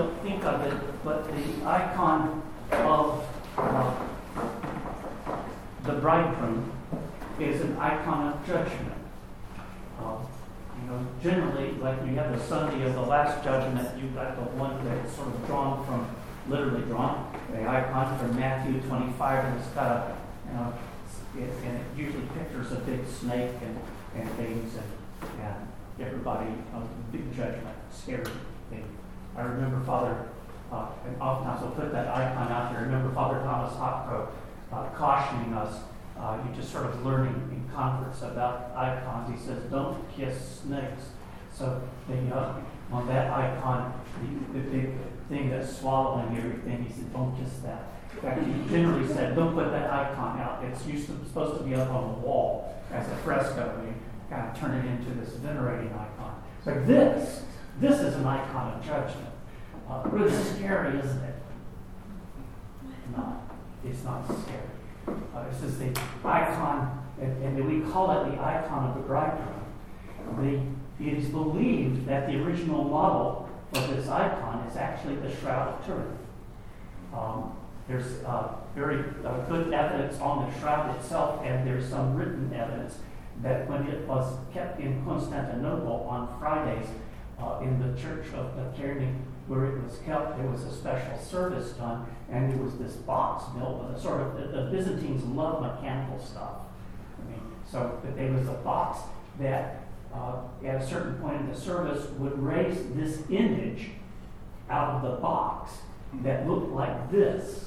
don't think of it, but the icon of uh, the bridegroom is an icon of judgment. Uh, you know, generally, like you have the Sunday of the Last Judgment, you've got the one that's sort of drawn from, literally drawn, the icon from Matthew 25, and it's got a, you know, it, and it usually pictures a big snake and, and things, and, and everybody, um, big judgment, scary thing. I remember Father, uh, and oftentimes I'll put that icon out there. I remember Father Thomas Hopko uh, cautioning us. Uh, you just sort of learning in conference about icons. He says, don't kiss snakes. So the, uh, on that icon, the, the big thing that's swallowing everything, he said, don't kiss that. In fact, he generally said, don't put that icon out. It's used to, supposed to be up on the wall as a fresco. And kind of turn it into this venerating icon. So this, this is an icon of judgment. Uh, really scary, isn't it? No, it's not scary. Uh, this is the icon, and, and, we call it the icon of the bridegroom. The, it is believed that the original model of this icon is actually the Shroud of Turin. Um, there's uh, very uh, good evidence on the shroud itself, and there's some written evidence that when it was kept in Constantinople on Fridays uh, in the church of the Tyranny where it was kept, there was a special service done, and there was this box built with a sort of, the, the Byzantines love mechanical stuff. I mean, so that there was a box that uh, at a certain point in the service would raise this image out of the box that looked like this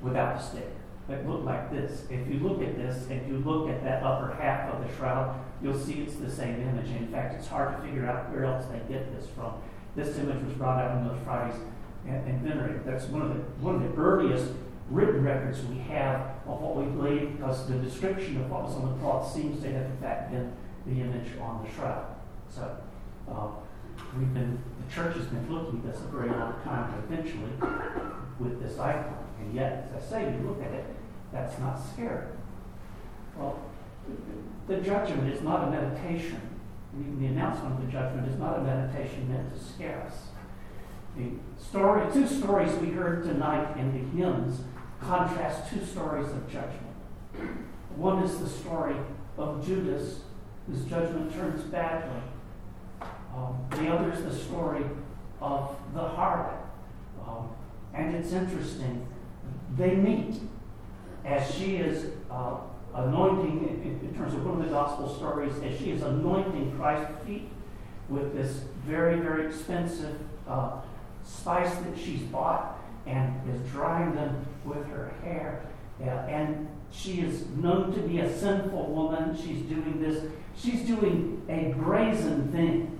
without the stick. That looked like this. If you look at this, if you look at that upper half of the shroud, you'll see it's the same image. In fact, it's hard to figure out where else they get this from. This image was brought out on those Fridays and, and venerated. That's one of the one of the earliest written records we have of what we believe, because the description of what was on the cloth seems to have in fact been the image on the shroud. So uh, we've been the church has been looking at this a very long time eventually with this icon. And yet, as I say, you look at it, that's not scary. Well, the judgment is not a meditation the, announcement of the judgment is not a meditation meant to scare us. The story, two stories we heard tonight in the hymns contrast two stories of judgment. One is the story of Judas, whose judgment turns badly. Um, the other is the story of the harlot. Um, and it's interesting. They meet as she is uh, anointing, in, in, terms of one of the gospel stories, as she is anointing Christ's feet with this very, very expensive uh, spice that she's bought and is drying them with her hair. Uh, and she is known to be a sinful woman. She's doing this. She's doing a brazen thing.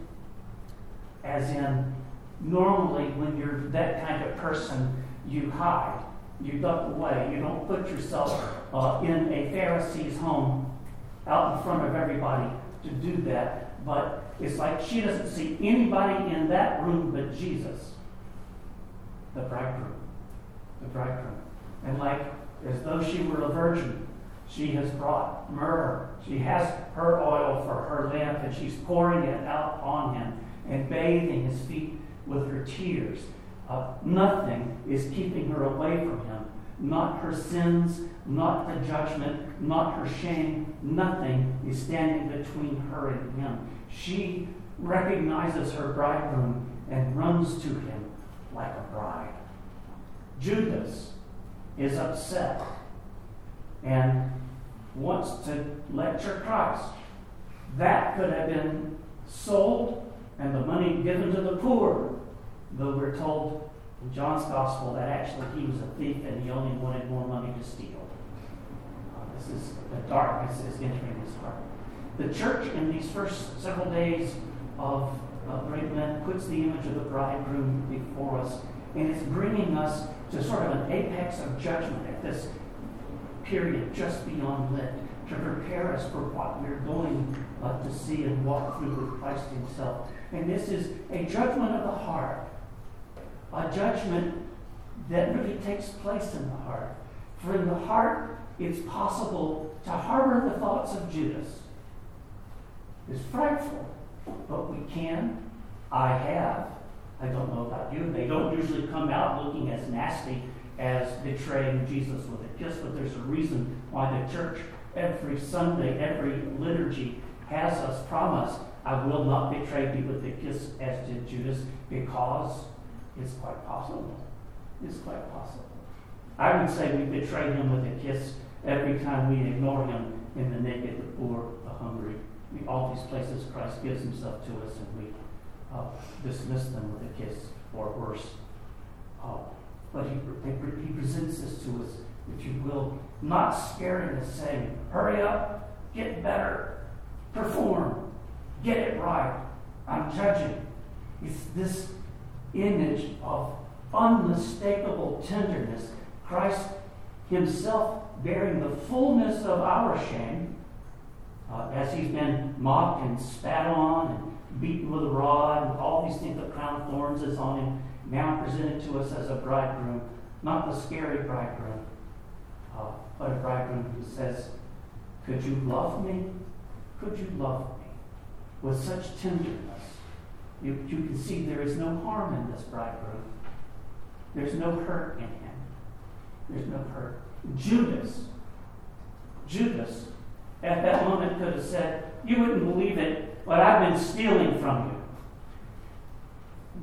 As in, normally when you're that kind of person, you hide. You duck away. You don't put yourself uh, in a Pharisee's home out in front of everybody to do that. But it's like she doesn't see anybody in that room but Jesus, the bridegroom. The bridegroom. And like as though she were a virgin, she has brought myrrh. She has her oil for her lamp, and she's pouring it out on him and bathing his feet with her tears. Uh, nothing is keeping her away from him. Not her sins, not the judgment, not her shame. Nothing is standing between her and him. She recognizes her bridegroom and runs to him like a bride. Judas is upset and wants to lecture Christ. That could have been sold and the money given to the poor though we're told in John's gospel that actually he was a thief and he only wanted more money to steal. Uh, this is the darkness is entering his heart. The church in these first several days of uh, Great Lent puts the image of the bridegroom before us, and it's bringing us to sort of an apex of judgment at this period just beyond Lent to prepare us for what we're going uh, to see and walk through with Christ Himself. And this is a judgment of the heart a judgment that really takes place in the heart. For in the heart, it's possible to harbor the thoughts of Judas. It's frightful, but we can, I have, I don't know about you. They don't usually come out looking as nasty as betraying Jesus with a kiss, but there's a reason why the church every Sunday, every liturgy has us promise, I will not betray thee with a kiss as did Judas, because it's quite possible. It's quite possible. I would say we betray him with a kiss every time we ignore him in the naked, poor, the hungry. All these places Christ gives himself to us and we uh, dismiss them with a kiss or worse. Uh, but he, he presents this to us, if you will, not scaring us, saying, hurry up, get better, perform, get it right. I'm judging. It's this image of unmistakable tenderness. Christ himself bearing the fullness of our shame uh, as he's been mocked and spat on and beaten with a rod and all these things, the crown of thorns is on him, now presented to us as a bridegroom, not the scary bridegroom, uh, but a bridegroom who says, Could you love me? Could you love me? With such tenderness. You, you can see there is no harm in this bridegroom. There's no hurt in him. There's no hurt. Judas, Judas, at that moment could have said, You wouldn't believe it, but I've been stealing from you.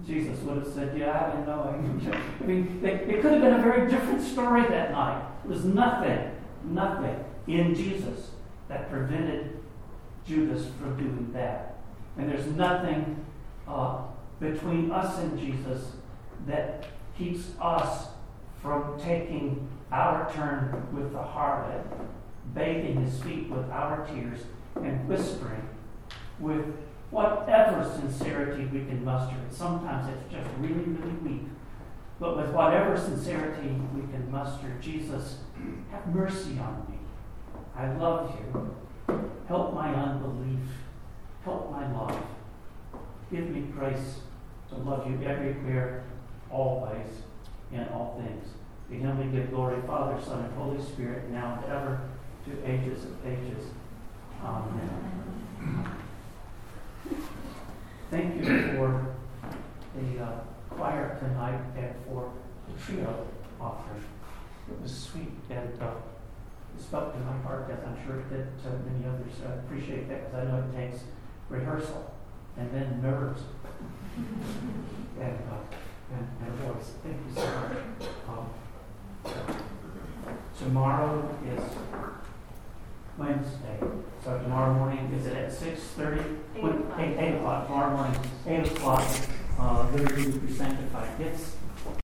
Jesus would have said, Yeah, I've been knowing. I mean, it could have been a very different story that night. There was nothing, nothing in Jesus that prevented Judas from doing that. And there's nothing uh, between us and Jesus that keeps us from taking our turn with the harlot, bathing his feet with our tears, and whispering with whatever sincerity we can muster. Sometimes it's just really, really weak. But with whatever sincerity we can muster, Jesus, have mercy on me. I love you. Help my unbelief. Help my love. Give me grace to love you everywhere, always, in all things. To him we give glory, Father, Son, and Holy Spirit, now and ever, to ages of ages. Amen. Thank you for the uh, choir tonight and for the trio offering. It was sweet and uh, it spoke to my heart, as I'm sure it did to many others. I appreciate that because I know it takes rehearsal and then nerves and, uh, and, and voice. Thank you so much. Um, Tomorrow is Wednesday. So tomorrow morning, is it at 6.30? Eight o'clock. 8, 8 o'clock, tomorrow morning, 8 o'clock, uh, Liturgy of Presanctified. It's